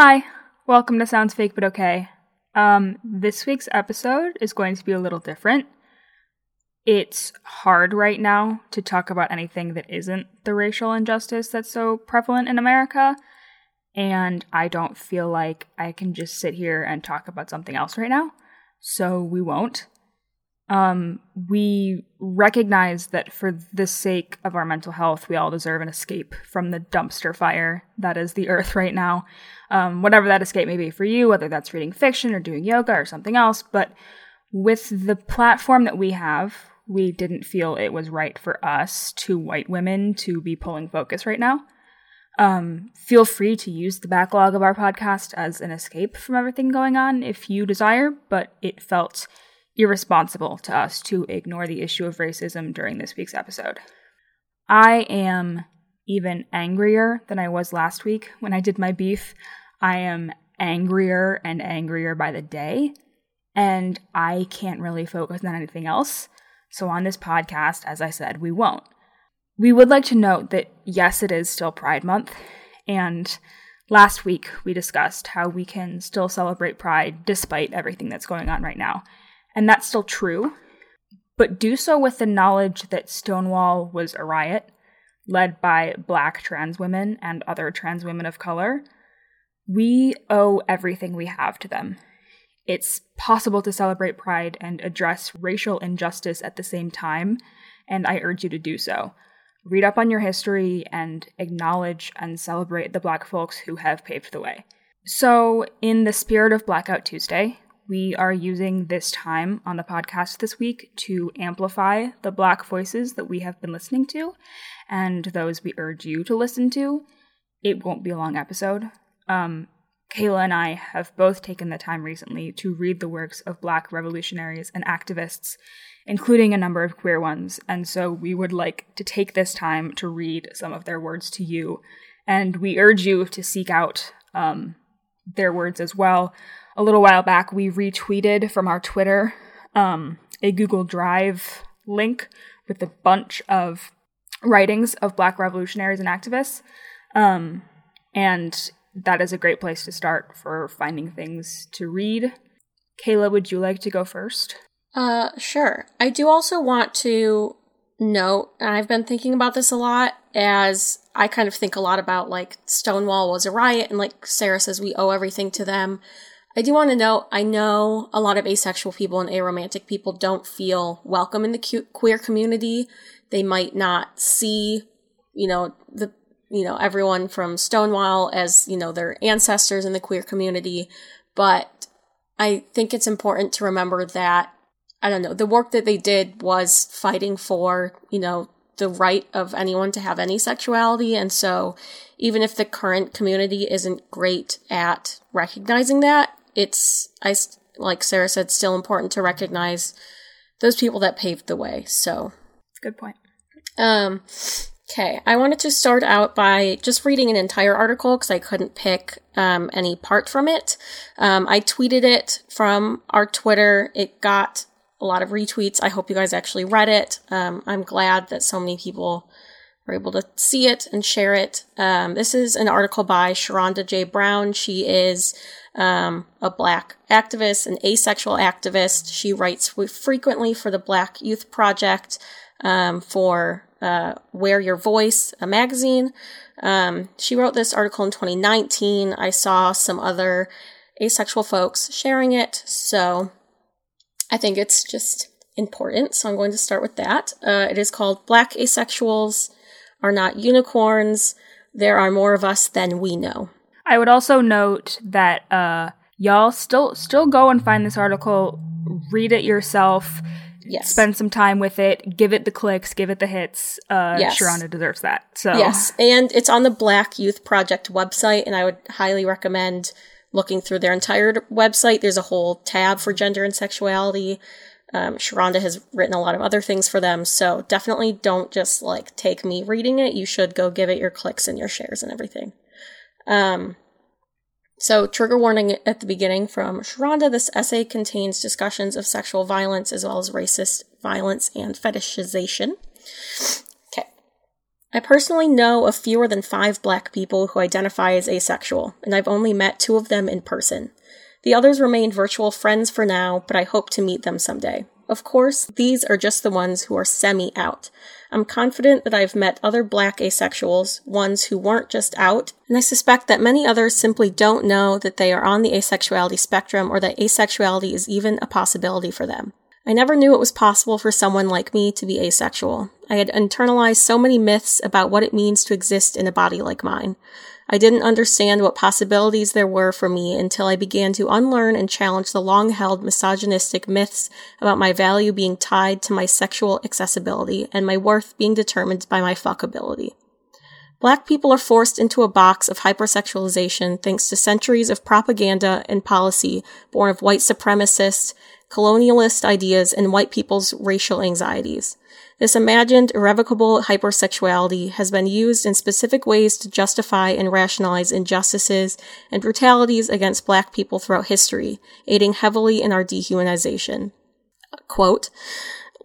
Hi, welcome to Sounds Fake But Okay. Um, this week's episode is going to be a little different. It's hard right now to talk about anything that isn't the racial injustice that's so prevalent in America, and I don't feel like I can just sit here and talk about something else right now, so we won't. Um, we recognize that for the sake of our mental health, we all deserve an escape from the dumpster fire that is the earth right now. Um, whatever that escape may be for you, whether that's reading fiction or doing yoga or something else. But with the platform that we have, we didn't feel it was right for us, two white women, to be pulling focus right now. Um, feel free to use the backlog of our podcast as an escape from everything going on if you desire, but it felt irresponsible to us to ignore the issue of racism during this week's episode. I am even angrier than I was last week when I did my beef. I am angrier and angrier by the day, and I can't really focus on anything else. So, on this podcast, as I said, we won't. We would like to note that yes, it is still Pride Month, and last week we discussed how we can still celebrate Pride despite everything that's going on right now. And that's still true, but do so with the knowledge that Stonewall was a riot led by black trans women and other trans women of color. We owe everything we have to them. It's possible to celebrate Pride and address racial injustice at the same time, and I urge you to do so. Read up on your history and acknowledge and celebrate the black folks who have paved the way. So, in the spirit of Blackout Tuesday, we are using this time on the podcast this week to amplify the Black voices that we have been listening to and those we urge you to listen to. It won't be a long episode. Um, Kayla and I have both taken the time recently to read the works of Black revolutionaries and activists, including a number of queer ones, and so we would like to take this time to read some of their words to you. And we urge you to seek out um, their words as well a little while back, we retweeted from our Twitter um, a Google Drive link with a bunch of writings of Black revolutionaries and activists. Um, and that is a great place to start for finding things to read. Kayla, would you like to go first? Uh, sure. I do also want to note, and I've been thinking about this a lot as I kind of think a lot about like Stonewall was a riot, and like Sarah says, we owe everything to them. I do want to note I know a lot of asexual people and aromantic people don't feel welcome in the queer community. They might not see, you know, the you know everyone from Stonewall as you know their ancestors in the queer community, but I think it's important to remember that I don't know the work that they did was fighting for you know the right of anyone to have any sexuality, and so even if the current community isn't great at recognizing that, it's I like Sarah said, still important to recognize those people that paved the way. So, good point. Um, okay, I wanted to start out by just reading an entire article because I couldn't pick um, any part from it. Um, I tweeted it from our Twitter. It got a lot of retweets. I hope you guys actually read it. Um, I'm glad that so many people were able to see it and share it. Um, this is an article by Sherronda J. Brown. She is um, a black activist, an asexual activist. She writes frequently for the Black Youth Project, um, for uh, Wear Your Voice, a magazine. Um, she wrote this article in 2019. I saw some other asexual folks sharing it, so I think it's just important. So I'm going to start with that. Uh, it is called Black Asexuals Are Not Unicorns. There are more of us than we know. I would also note that uh, y'all still still go and find this article, read it yourself. Yes. Spend some time with it. Give it the clicks. Give it the hits. Uh, yes. Deserves that. So yes, and it's on the Black Youth Project website, and I would highly recommend looking through their entire website. There's a whole tab for gender and sexuality. Um, Sherronda has written a lot of other things for them, so definitely don't just like take me reading it. You should go give it your clicks and your shares and everything. Um, so, trigger warning at the beginning from Sherronda this essay contains discussions of sexual violence as well as racist violence and fetishization. Okay. I personally know of fewer than five black people who identify as asexual, and I've only met two of them in person. The others remain virtual friends for now, but I hope to meet them someday. Of course, these are just the ones who are semi out. I'm confident that I've met other black asexuals, ones who weren't just out, and I suspect that many others simply don't know that they are on the asexuality spectrum or that asexuality is even a possibility for them. I never knew it was possible for someone like me to be asexual. I had internalized so many myths about what it means to exist in a body like mine. I didn't understand what possibilities there were for me until I began to unlearn and challenge the long held misogynistic myths about my value being tied to my sexual accessibility and my worth being determined by my fuckability. Black people are forced into a box of hypersexualization thanks to centuries of propaganda and policy born of white supremacist, colonialist ideas, and white people's racial anxieties. This imagined irrevocable hypersexuality has been used in specific ways to justify and rationalize injustices and brutalities against black people throughout history, aiding heavily in our dehumanization. Quote,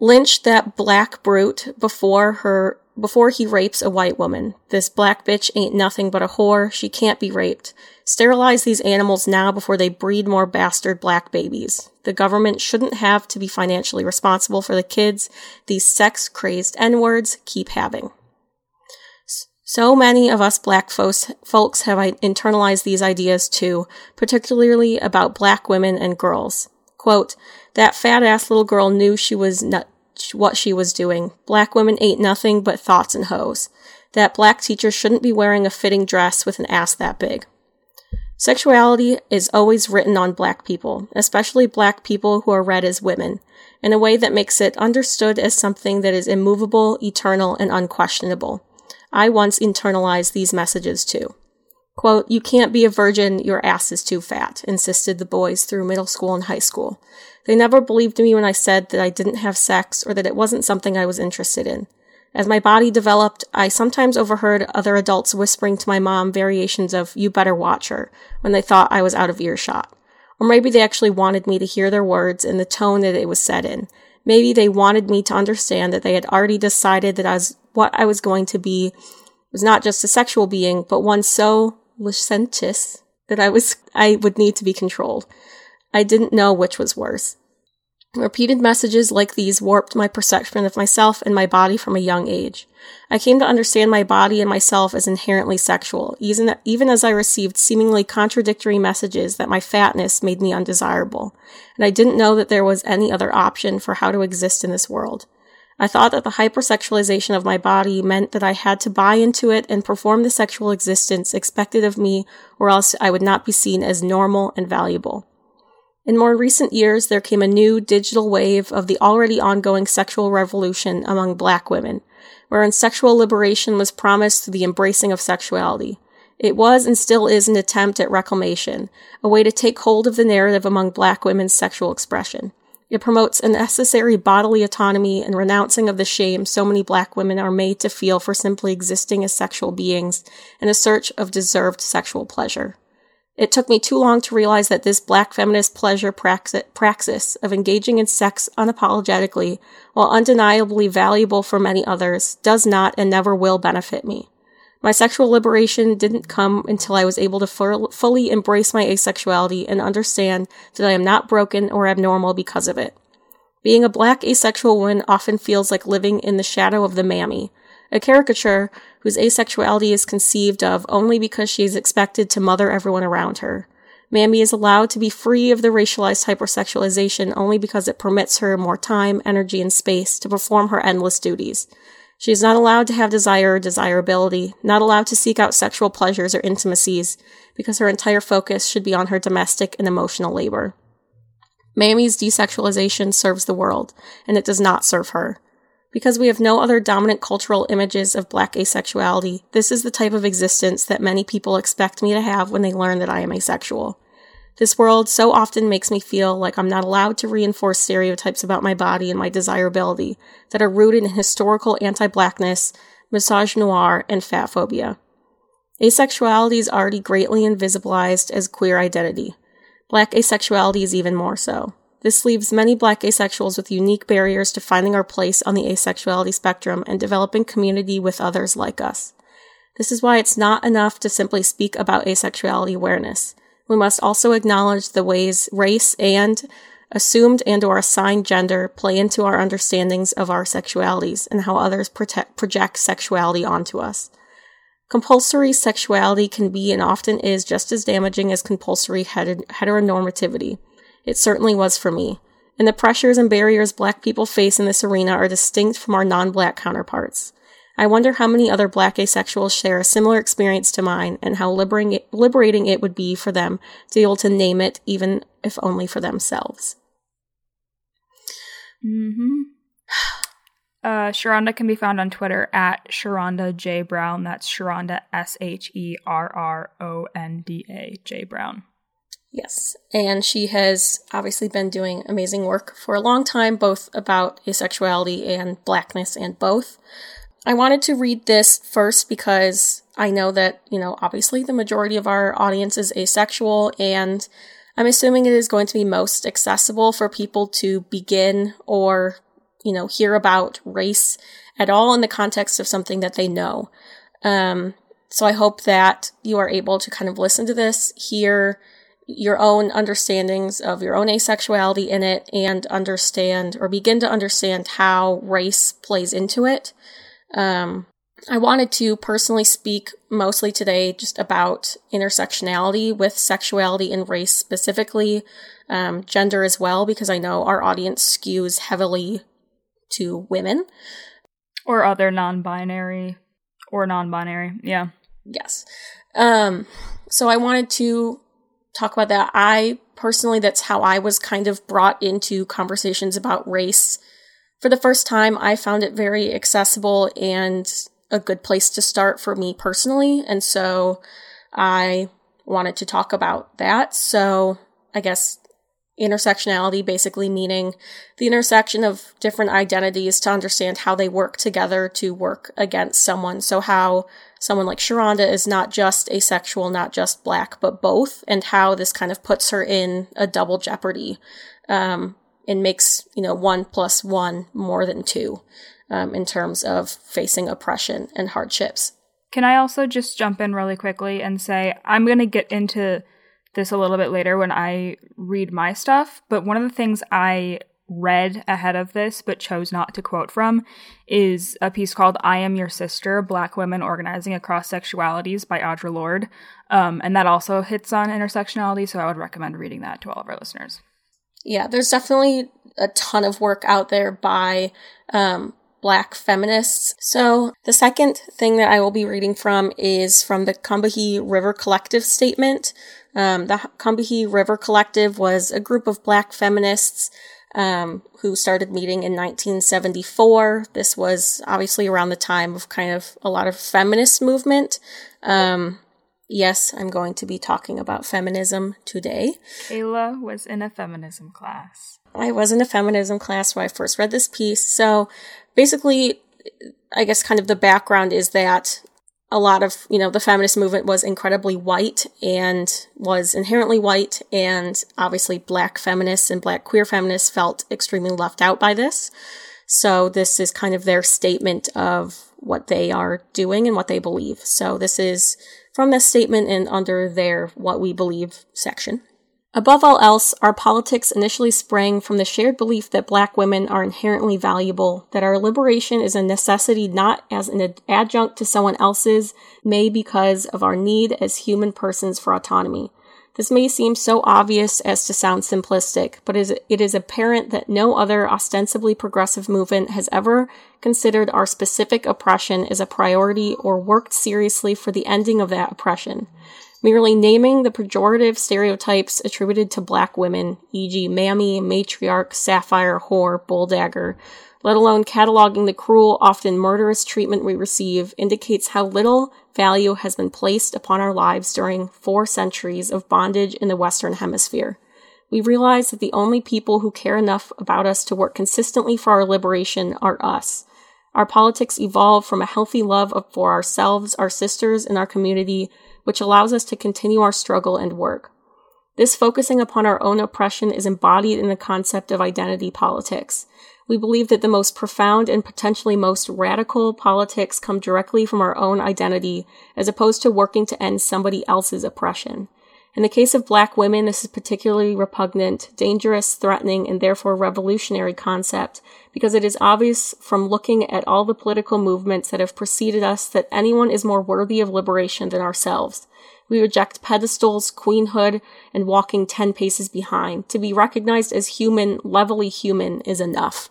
lynch that black brute before her before he rapes a white woman. This black bitch ain't nothing but a whore. She can't be raped. Sterilize these animals now before they breed more bastard black babies. The government shouldn't have to be financially responsible for the kids these sex crazed N words keep having. So many of us black folks, folks have internalized these ideas too, particularly about black women and girls. Quote, that fat ass little girl knew she was not what she was doing. Black women ate nothing but thoughts and hoes. That black teacher shouldn't be wearing a fitting dress with an ass that big. Sexuality is always written on black people, especially black people who are read as women, in a way that makes it understood as something that is immovable, eternal, and unquestionable. I once internalized these messages too. Quote, you can't be a virgin, your ass is too fat, insisted the boys through middle school and high school. They never believed me when I said that I didn't have sex or that it wasn't something I was interested in. As my body developed, I sometimes overheard other adults whispering to my mom variations of, you better watch her, when they thought I was out of earshot. Or maybe they actually wanted me to hear their words in the tone that it was said in. Maybe they wanted me to understand that they had already decided that I was, what I was going to be was not just a sexual being, but one so licentious that I was, I would need to be controlled. I didn't know which was worse. Repeated messages like these warped my perception of myself and my body from a young age. I came to understand my body and myself as inherently sexual, even, as I received seemingly contradictory messages that my fatness made me undesirable, and I didn't know that there was any other option for how to exist in this world. I thought that the hypersexualization of my body meant that I had to buy into it and perform the sexual existence expected of me, or else I would not be seen as normal and valuable. In more recent years, there came a new digital wave of the already ongoing sexual revolution among black women, wherein sexual liberation was promised through the embracing of sexuality. It was and still is an attempt at reclamation, a way to take hold of the narrative among black women's sexual expression. It promotes a necessary bodily autonomy and renouncing of the shame so many black women are made to feel for simply existing as sexual beings in a search of deserved sexual pleasure. It took me too long to realize that this black feminist pleasure praxis of engaging in sex unapologetically, while undeniably valuable for many others, does not and never will benefit me. My sexual liberation didn't come until I was able to fully embrace my asexuality and understand that I am not broken or abnormal because of it. Being a black asexual woman often feels like living in the shadow of the mammy, a caricature whose asexuality is conceived of only because she is expected to mother everyone around her. Mammy is allowed to be free of the racialized hypersexualization only because it permits her more time, energy, and space to perform her endless duties. She is not allowed to have desire or desirability, not allowed to seek out sexual pleasures or intimacies, because her entire focus should be on her domestic and emotional labor. Mammy's desexualization serves the world, and it does not serve her. Because we have no other dominant cultural images of black asexuality, this is the type of existence that many people expect me to have when they learn that I am asexual. This world so often makes me feel like I'm not allowed to reinforce stereotypes about my body and my desirability that are rooted in historical anti blackness, misogynoir, and fat phobia. Asexuality is already greatly invisibilized as queer identity. Black asexuality is even more so. This leaves many black asexuals with unique barriers to finding our place on the asexuality spectrum and developing community with others like us. This is why it's not enough to simply speak about asexuality awareness. We must also acknowledge the ways race and assumed and or assigned gender play into our understandings of our sexualities and how others protect, project sexuality onto us. Compulsory sexuality can be and often is just as damaging as compulsory heteronormativity. It certainly was for me. And the pressures and barriers black people face in this arena are distinct from our non black counterparts. I wonder how many other black asexuals share a similar experience to mine and how liberating it, would be for them to be able to name it, even if only for themselves. Mm-hmm. Uh, Sherronda can be found on Twitter at Sherronda J Brown. That's Sherronda S H E R R O N D A J Brown. Yes, and she has obviously been doing amazing work for a long time, both about asexuality and blackness, and both. I wanted to read this first because I know that, you know, obviously the majority of our audience is asexual, and I'm assuming it is going to be most accessible for people to begin or, you know, hear about race at all in the context of something that they know. Um, so I hope that you are able to kind of listen to this, hear your own understandings of your own asexuality in it, and understand or begin to understand how race plays into it. Um, I wanted to personally speak mostly today just about intersectionality with sexuality and race specifically, um, gender as well, because I know our audience skews heavily to women. Or other non binary or non binary. Yeah. Yes. Um, so I wanted to talk about that. I personally, that's how I was kind of brought into conversations about race. For the first time, I found it very accessible and a good place to start for me personally. And so I wanted to talk about that. So I guess intersectionality basically meaning the intersection of different identities to understand how they work together to work against someone. So how someone like Sherronda is not just asexual, not just black, but both, and how this kind of puts her in a double jeopardy. Um, and makes, you know, one plus one more than two um, in terms of facing oppression and hardships. Can I also just jump in really quickly and say I'm going to get into this a little bit later when I read my stuff, but one of the things I read ahead of this but chose not to quote from is a piece called I Am Your Sister Black Women Organizing Across Sexualities by Audre Lorde. Um, and that also hits on intersectionality, so I would recommend reading that to all of our listeners. Yeah, there's definitely a ton of work out there by um, black feminists. So the second thing that I will be reading from is from the Combahee River Collective statement. Um, the Combahee River Collective was a group of black feminists um, who started meeting in 1974. This was obviously around the time of kind of a lot of feminist movement. Um, yes, I'm going to be talking about feminism today. Kayla was in a feminism class. I was in a feminism class when I first read this piece. So basically, I guess kind of the background is that a lot of, you know, the feminist movement was incredibly white and was inherently white. And obviously, black feminists and black queer feminists felt extremely left out by this. So, this is kind of their statement of what they are doing and what they believe. So, this is from this statement and under their what we believe section. Above all else, our politics initially sprang from the shared belief that black women are inherently valuable, that our liberation is a necessity not as an adjunct to someone else's, may because of our need as human persons for autonomy. This may seem so obvious as to sound simplistic, but it is apparent that no other ostensibly progressive movement has ever considered our specific oppression as a priority or worked seriously for the ending of that oppression. Merely naming the pejorative stereotypes attributed to black women, e.g., mammy, matriarch, sapphire, whore, bulldagger, let alone cataloging the cruel, often murderous treatment we receive, indicates how little value has been placed upon our lives during four centuries of bondage in the Western Hemisphere. We realize that the only people who care enough about us to work consistently for our liberation are us. Our politics evolve from a healthy love for ourselves, our sisters, and our community which allows us to continue our struggle and work. This focusing upon our own oppression is embodied in the concept of identity politics. We believe that the most profound and potentially most radical politics come directly from our own identity as opposed to working to end somebody else's oppression. In the case of black women, this is particularly repugnant, dangerous, threatening, and therefore revolutionary concept because it is obvious from looking at all the political movements that have preceded us that anyone is more worthy of liberation than ourselves. We reject pedestals, queenhood, and walking 10 paces behind. To be recognized as human, levelly human, is enough.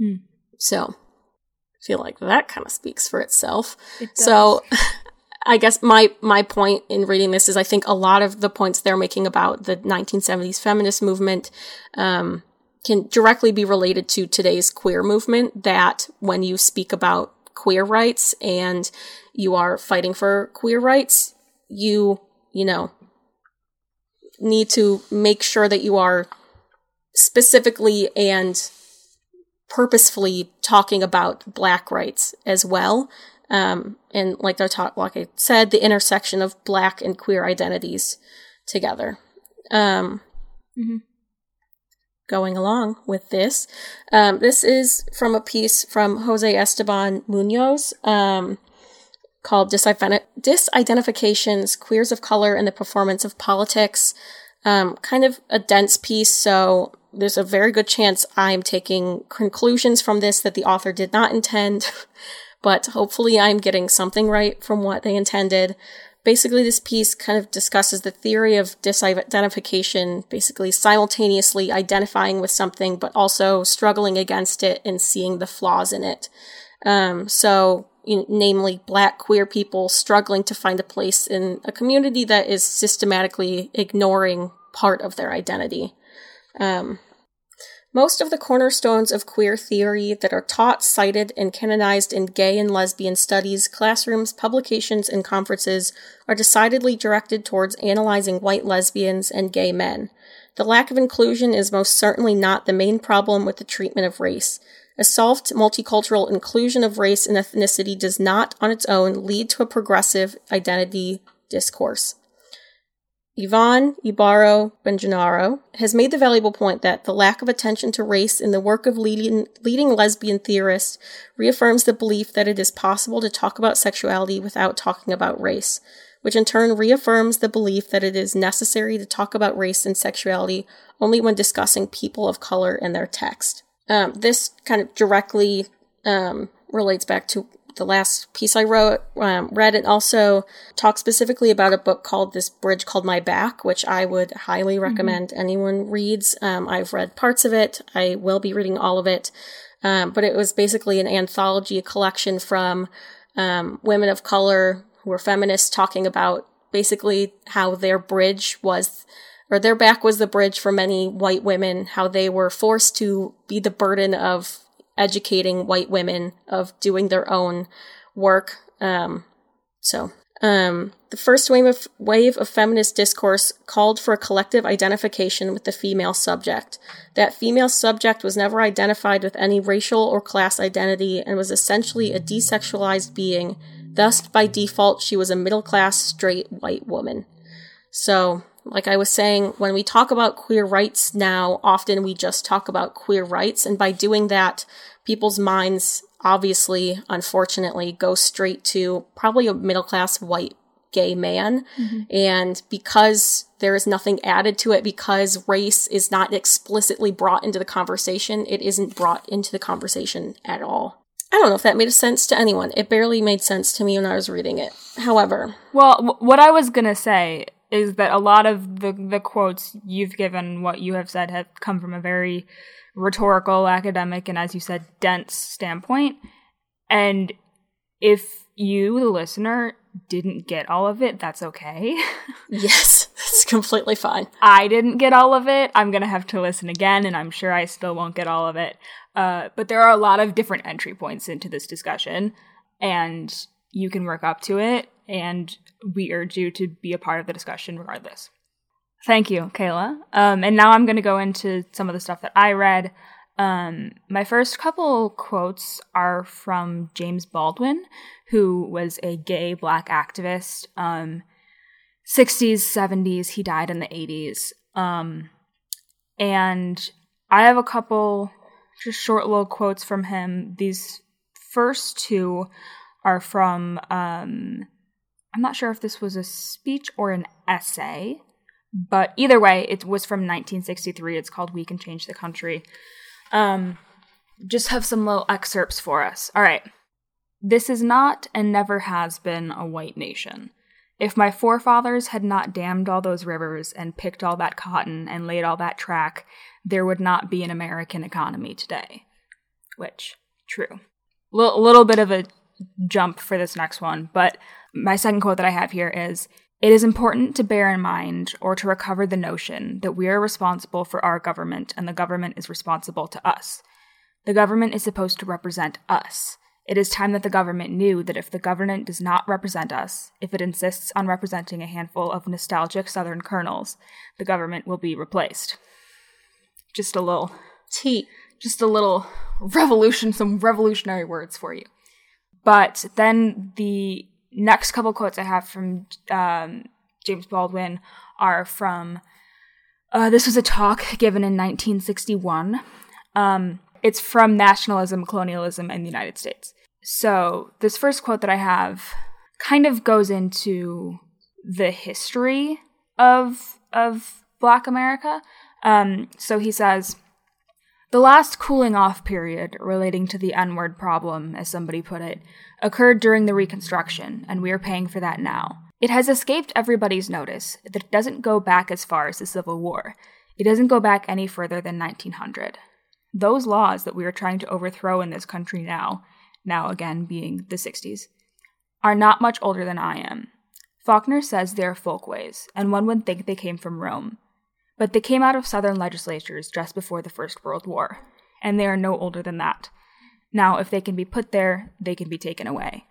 Mm. So, I feel like that kind of speaks for itself. It so, I guess my my point in reading this is I think a lot of the points they're making about the 1970s feminist movement um, can directly be related to today's queer movement. That when you speak about queer rights and you are fighting for queer rights, you you know need to make sure that you are specifically and purposefully talking about black rights as well. Um, and like I like I said, the intersection of black and queer identities together. Um, mm-hmm. Going along with this, um, this is from a piece from Jose Esteban Munoz um, called Disidentifications, Queers of Color and the Performance of Politics. Um, kind of a dense piece, so there's a very good chance I'm taking conclusions from this that the author did not intend, but hopefully I'm getting something right from what they intended. Basically, this piece kind of discusses the theory of disidentification, basically simultaneously identifying with something, but also struggling against it and seeing the flaws in it. Um, so, you know, namely, black queer people struggling to find a place in a community that is systematically ignoring part of their identity. Um, most of the cornerstones of queer theory that are taught, cited, and canonized in gay and lesbian studies, classrooms, publications, and conferences are decidedly directed towards analyzing white lesbians and gay men. The lack of inclusion is most certainly not the main problem with the treatment of race. A soft multicultural inclusion of race and ethnicity does not, on its own, lead to a progressive identity discourse. Yvonne Ibarro Bejarano has made the valuable point that the lack of attention to race in the work of leading, leading lesbian theorists reaffirms the belief that it is possible to talk about sexuality without talking about race, which in turn reaffirms the belief that it is necessary to talk about race and sexuality only when discussing people of color in their text. Um, this kind of directly um, relates back to the last piece I wrote, um, read, and also talk specifically about a book called This Bridge Called My Back, which I would highly mm-hmm. recommend mm-hmm. anyone reads. Um, I've read parts of it. I will be reading all of it. Um, but it was basically an anthology, a collection from um, women of color who were feminists talking about basically how their bridge was or their back was the bridge for many white women, how they were forced to be the burden of educating white women of doing their own work. Um, so, um, the first wave of, wave of feminist discourse called for a collective identification with the female subject. That female subject was never identified with any racial or class identity and was essentially a desexualized being. Thus, by default, she was a middle class, straight white woman. So, like I was saying, when we talk about queer rights now, often we just talk about queer rights. And by doing that, people's minds obviously, unfortunately, go straight to probably a middle class white gay man. Mm-hmm. And because there is nothing added to it, because race is not explicitly brought into the conversation, it isn't brought into the conversation at all. I don't know if that made sense to anyone. It barely made sense to me when I was reading it. However, well, w- what I was gonna say is that a lot of the the quotes you've given, what you have said, have come from a very rhetorical, academic, and as you said, dense standpoint. And if you, the listener, didn't get all of it, that's okay. yes, that's completely fine. I didn't get all of it. I'm going to have to listen again, and I'm sure I still won't get all of it. Uh, but there are a lot of different entry points into this discussion, and you can work up to it. And we urge you to be a part of the discussion regardless. Thank you, Kayla. Um, and now I'm going to go into some of the stuff that I read. Um, my first couple quotes are from James Baldwin, who was a gay black activist. Um, 60s, 70s. He died in the 80s. Um, and I have a couple just short little quotes from him. These first two are from, um, I'm not sure if this was a speech or an essay, but either way, it was from 1963. It's called We Can Change the Country. Um, just have some little excerpts for us. All right. This is not and never has been a white nation. If my forefathers had not dammed all those rivers and picked all that cotton and laid all that track, there would not be an American economy today. Which, true. A little bit of a jump for this next one, but my second quote that I have here is It is important to bear in mind or to recover the notion that we are responsible for our government and the government is responsible to us. The government is supposed to represent us. It is time that the government knew that if the government does not represent us, if it insists on representing a handful of nostalgic Southern colonels, the government will be replaced. Just a little T. just a little revolution, some revolutionary words for you. But then the next couple quotes I have from um, James Baldwin are from uh, this was a talk given in 1961. Um, it's from Nationalism, Colonialism, and the United States. So, this first quote that I have kind of goes into the history of of Black America. Um, so he says, the last cooling off period relating to the N word problem, as somebody put it, occurred during the Reconstruction, and we are paying for that now. It has escaped everybody's notice that it doesn't go back as far as the Civil War. It doesn't go back any further than 1900. Those laws that we are trying to overthrow in this country now, now again being the 60s, are not much older than I am. Faulkner says they are folkways, and one would think they came from Rome. But they came out of southern legislatures just before the First World War, and they are no older than that. Now, if they can be put there, they can be taken away.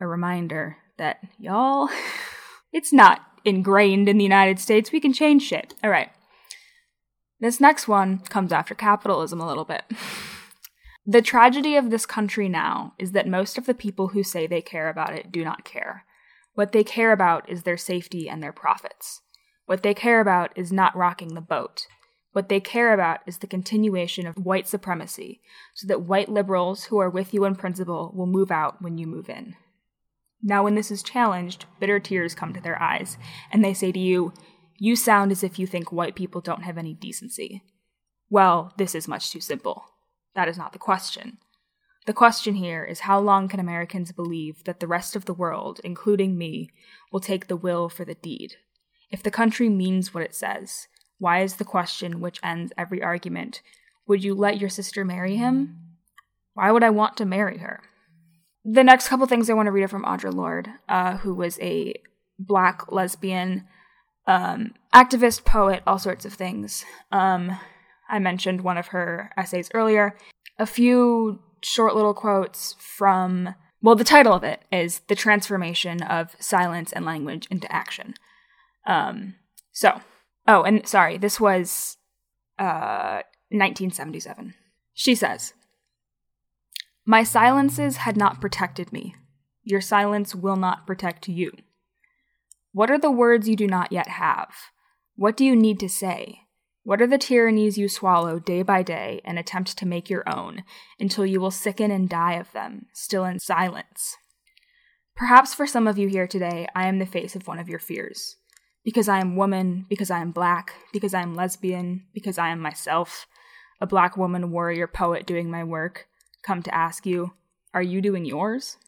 A reminder that, y'all, it's not ingrained in the United States. We can change shit. All right. This next one comes after capitalism a little bit. The tragedy of this country now is that most of the people who say they care about it do not care. What they care about is their safety and their profits. What they care about is not rocking the boat. What they care about is the continuation of white supremacy, so that white liberals who are with you in principle will move out when you move in. Now, when this is challenged, bitter tears come to their eyes, and they say to you, You sound as if you think white people don't have any decency. Well, this is much too simple. That is not the question. The question here is how long can Americans believe that the rest of the world, including me, will take the will for the deed? If the country means what it says, why is the question which ends every argument Would you let your sister marry him? Why would I want to marry her? The next couple things I want to read are from Audre Lorde, uh, who was a black lesbian um, activist, poet, all sorts of things. Um, I mentioned one of her essays earlier. A few short little quotes from, well, the title of it is The Transformation of Silence and Language into Action. Um, so, oh, and sorry, this was uh, 1977. She says, My silences had not protected me. Your silence will not protect you. What are the words you do not yet have? What do you need to say? What are the tyrannies you swallow day by day and attempt to make your own until you will sicken and die of them, still in silence? Perhaps for some of you here today, I am the face of one of your fears. Because I am woman, because I am black, because I am lesbian, because I am myself, a black woman warrior poet doing my work, come to ask you, are you doing yours?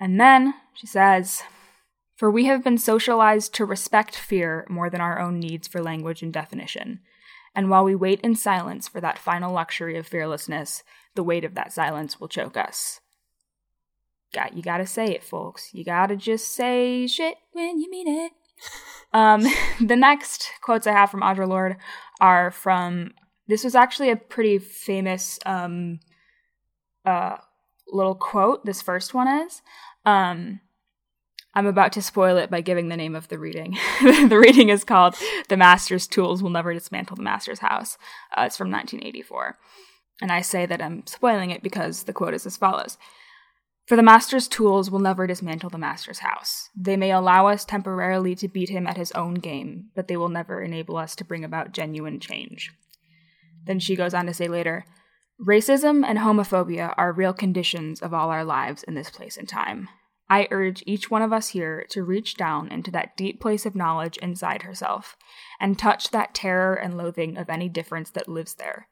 And then she says, For we have been socialized to respect fear more than our own needs for language and definition. And while we wait in silence for that final luxury of fearlessness, the weight of that silence will choke us. Got you gotta say it, folks. You gotta just say shit when you mean it. Um, the next quotes I have from Audre Lorde are from this was actually a pretty famous um, uh, little quote. This first one is. Um, I'm about to spoil it by giving the name of the reading. the reading is called The Master's Tools Will Never Dismantle the Master's House. Uh, it's from 1984. And I say that I'm spoiling it because the quote is as follows For the master's tools will never dismantle the master's house. They may allow us temporarily to beat him at his own game, but they will never enable us to bring about genuine change. Then she goes on to say later Racism and homophobia are real conditions of all our lives in this place and time. I urge each one of us here to reach down into that deep place of knowledge inside herself and touch that terror and loathing of any difference that lives there.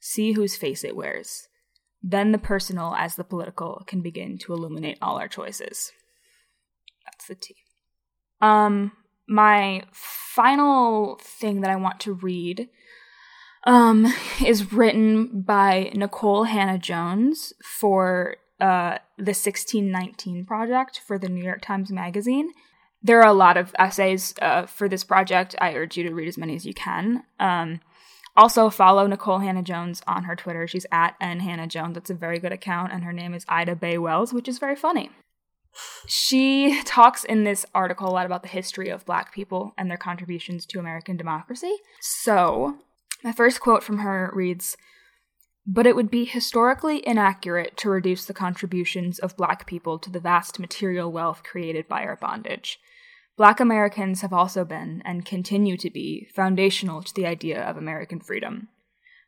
See whose face it wears. Then the personal as the political can begin to illuminate all our choices. That's the T. Um, my final thing that I want to read um, is written by Nicole Hannah-Jones for uh, the 1619 Project for the New York Times Magazine. There are a lot of essays uh, for this project. I urge you to read as many as you can. Um, also, follow Nicole Hannah-Jones on her Twitter. She's at N Hannah Jones. That's a very good account, and her name is Ida Bae Wells, which is very funny. She talks in this article a lot about the history of Black people and their contributions to American democracy. So, my first quote from her reads But it would be historically inaccurate to reduce the contributions of Black people to the vast material wealth created by our bondage. Black Americans have also been, and continue to be, foundational to the idea of American freedom.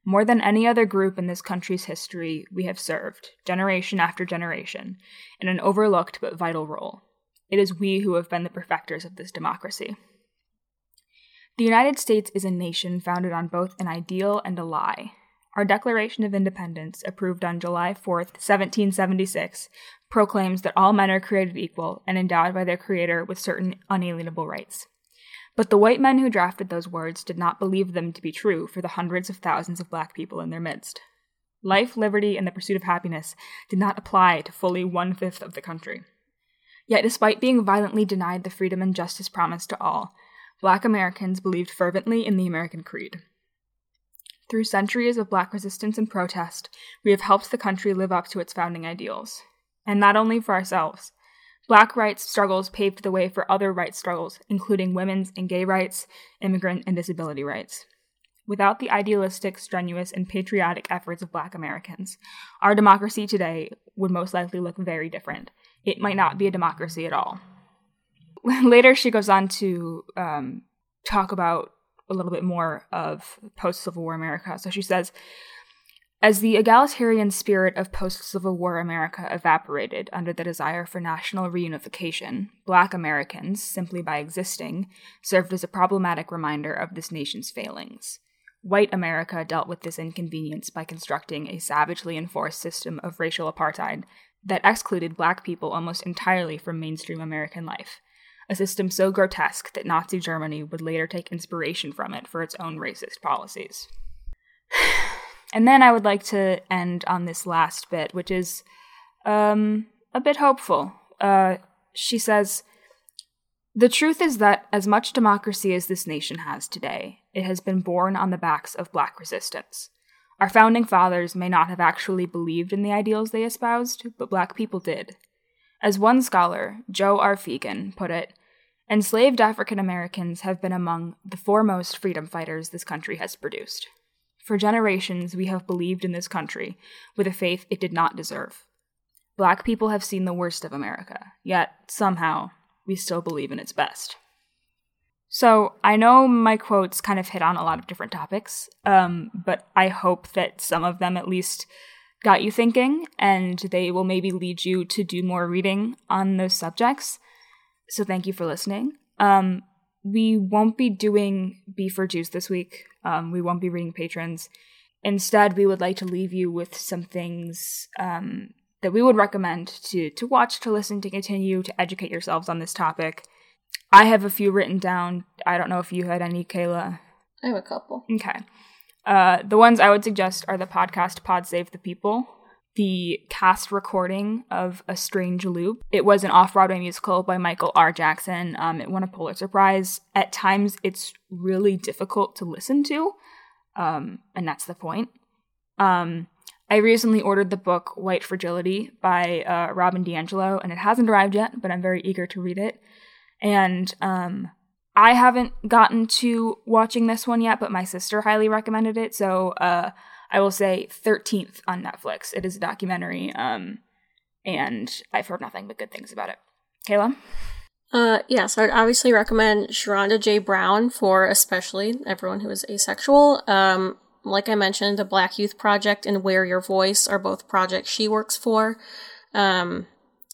More than any other group in this country's history, we have served, generation after generation, in an overlooked but vital role. It is we who have been the perfecters of this democracy. The United States is a nation founded on both an ideal and a lie. Our Declaration of Independence, approved on July 4, 1776, proclaims that all men are created equal and endowed by their Creator with certain unalienable rights. But the white men who drafted those words did not believe them to be true for the hundreds of thousands of black people in their midst. Life, liberty, and the pursuit of happiness did not apply to fully one fifth of the country. Yet, despite being violently denied the freedom and justice promised to all, black Americans believed fervently in the American creed. Through centuries of black resistance and protest, we have helped the country live up to its founding ideals and not only for ourselves. Black rights struggles paved the way for other rights struggles, including women's and gay rights, immigrant and disability rights. Without the idealistic, strenuous, and patriotic efforts of Black Americans, our democracy today would most likely look very different. It might not be a democracy at all. Later, she goes on to um, talk about a little bit more of post Civil War America. So she says, as the egalitarian spirit of post Civil War America evaporated under the desire for national reunification, black Americans, simply by existing, served as a problematic reminder of this nation's failings. White America dealt with this inconvenience by constructing a savagely enforced system of racial apartheid that excluded black people almost entirely from mainstream American life, a system so grotesque that Nazi Germany would later take inspiration from it for its own racist policies. And then I would like to end on this last bit, which is um, a bit hopeful. Uh, she says, The truth is that as much democracy as this nation has today, it has been born on the backs of black resistance. Our founding fathers may not have actually believed in the ideals they espoused, but black people did. As one scholar, Joe R. Feagin, put it, enslaved African Americans have been among the foremost freedom fighters this country has produced. For generations, we have believed in this country with a faith it did not deserve. Black people have seen the worst of America, yet somehow we still believe in its best. So I know my quotes kind of hit on a lot of different topics, um, but I hope that some of them at least got you thinking, and they will maybe lead you to do more reading on those subjects. So thank you for listening. Um, we won't be doing beef or juice this week. Um, we won't be reading patrons. Instead, we would like to leave you with some things um, that we would recommend to to watch, to listen, to continue to educate yourselves on this topic. I have a few written down. I don't know if you had any, Kayla. I have a couple. Okay. Uh, the ones I would suggest are the podcast Pod Save the People, the cast recording of A Strange Loop. It was an off Broadway musical by Michael R. Jackson. Um, it won a Pulitzer Prize. At times, it's really difficult to listen to, um, and that's the point. Um, I recently ordered the book White Fragility by uh, Robin DiAngelo, and it hasn't arrived yet, but I'm very eager to read it. And um, I haven't gotten to watching this one yet, but my sister highly recommended it, so uh, I will say 13th on Netflix. It is a documentary. Um, and I've heard nothing but good things about it. Kayla? Uh, yes, I would obviously recommend Sherronda J. Brown for especially everyone who is asexual. Um, like I mentioned, the Black Youth Project and Wear Your Voice are both projects she works for. Um,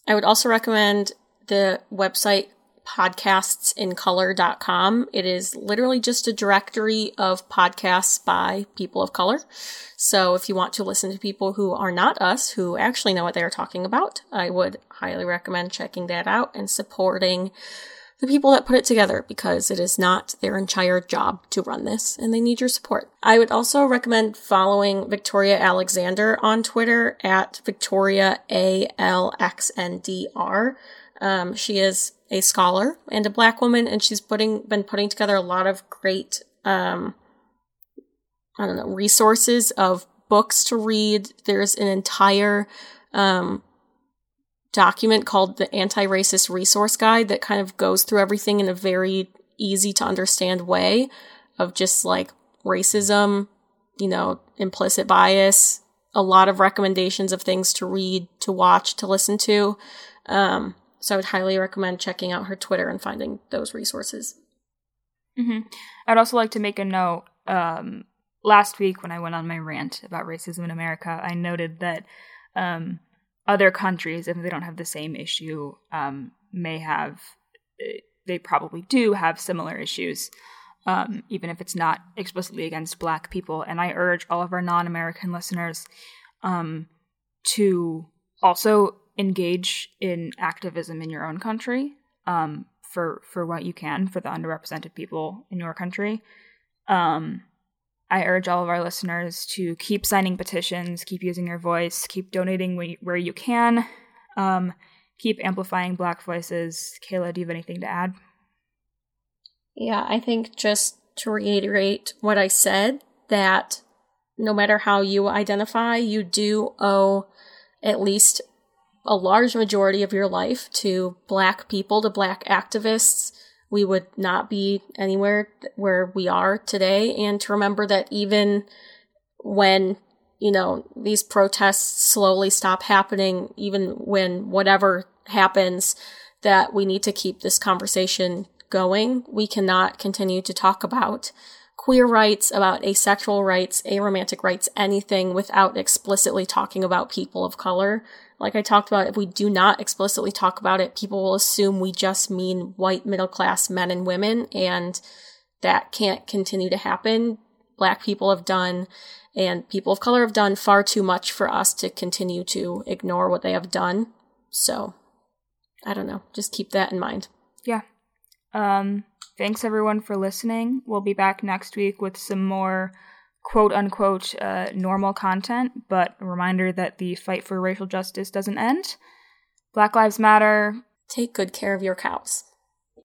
I would also recommend the website podcastsincolor.com. It is literally just a directory of podcasts by people of color. So if you want to listen to people who are not us, who actually know what they are talking about, I would highly recommend checking that out and supporting the people that put it together because it is not their entire job to run this and they need your support. I would also recommend following Victoria Alexander on Twitter at Victoria A-L-X-N-D-R. Um, she is a scholar and a black woman and she's putting, been putting together a lot of great, um, I don't know, resources of books to read. There's an entire, um, document called the Anti-Racist Resource Guide that kind of goes through everything in a very easy to understand way of just like racism, you know, implicit bias, a lot of recommendations of things to read, to watch, to listen to. Um, so I would highly recommend checking out her Twitter and finding those resources. Mm-hmm. I'd also like to make a note. Um, last week, when I went on my rant about racism in America, I noted that um, other countries, if they don't have the same issue, um, may have, they probably do have similar issues, um, even if it's not explicitly against Black people. And I urge all of our non American listeners um, to also engage in activism in your own country um, for, for what you can for the underrepresented people in your country. Um, I urge all of our listeners to keep signing petitions, keep using your voice, keep donating where you can, um, keep amplifying Black voices. Kayla, do you have anything to add? Yeah, I think just to reiterate what I said, that no matter how you identify, you do owe at least a large majority of your life to Black people, to Black activists, we would not be anywhere where we are today. And to remember that even when, you know, these protests slowly stop happening, even when whatever happens, that we need to keep this conversation going. We cannot continue to talk about queer rights, about asexual rights, aromantic rights, anything without explicitly talking about people of color like I talked about, if we do not explicitly talk about it, people will assume we just mean white middle class men and women, and that can't continue to happen. Black people have done and people of color have done far too much for us to continue to ignore what they have done. So, I don't know. Just keep that in mind. Yeah. Um, thanks everyone for listening. We'll be back next week with some more quote unquote uh, normal content, but a reminder that the fight for racial justice doesn't end. Black Lives Matter. Take good care of your cows.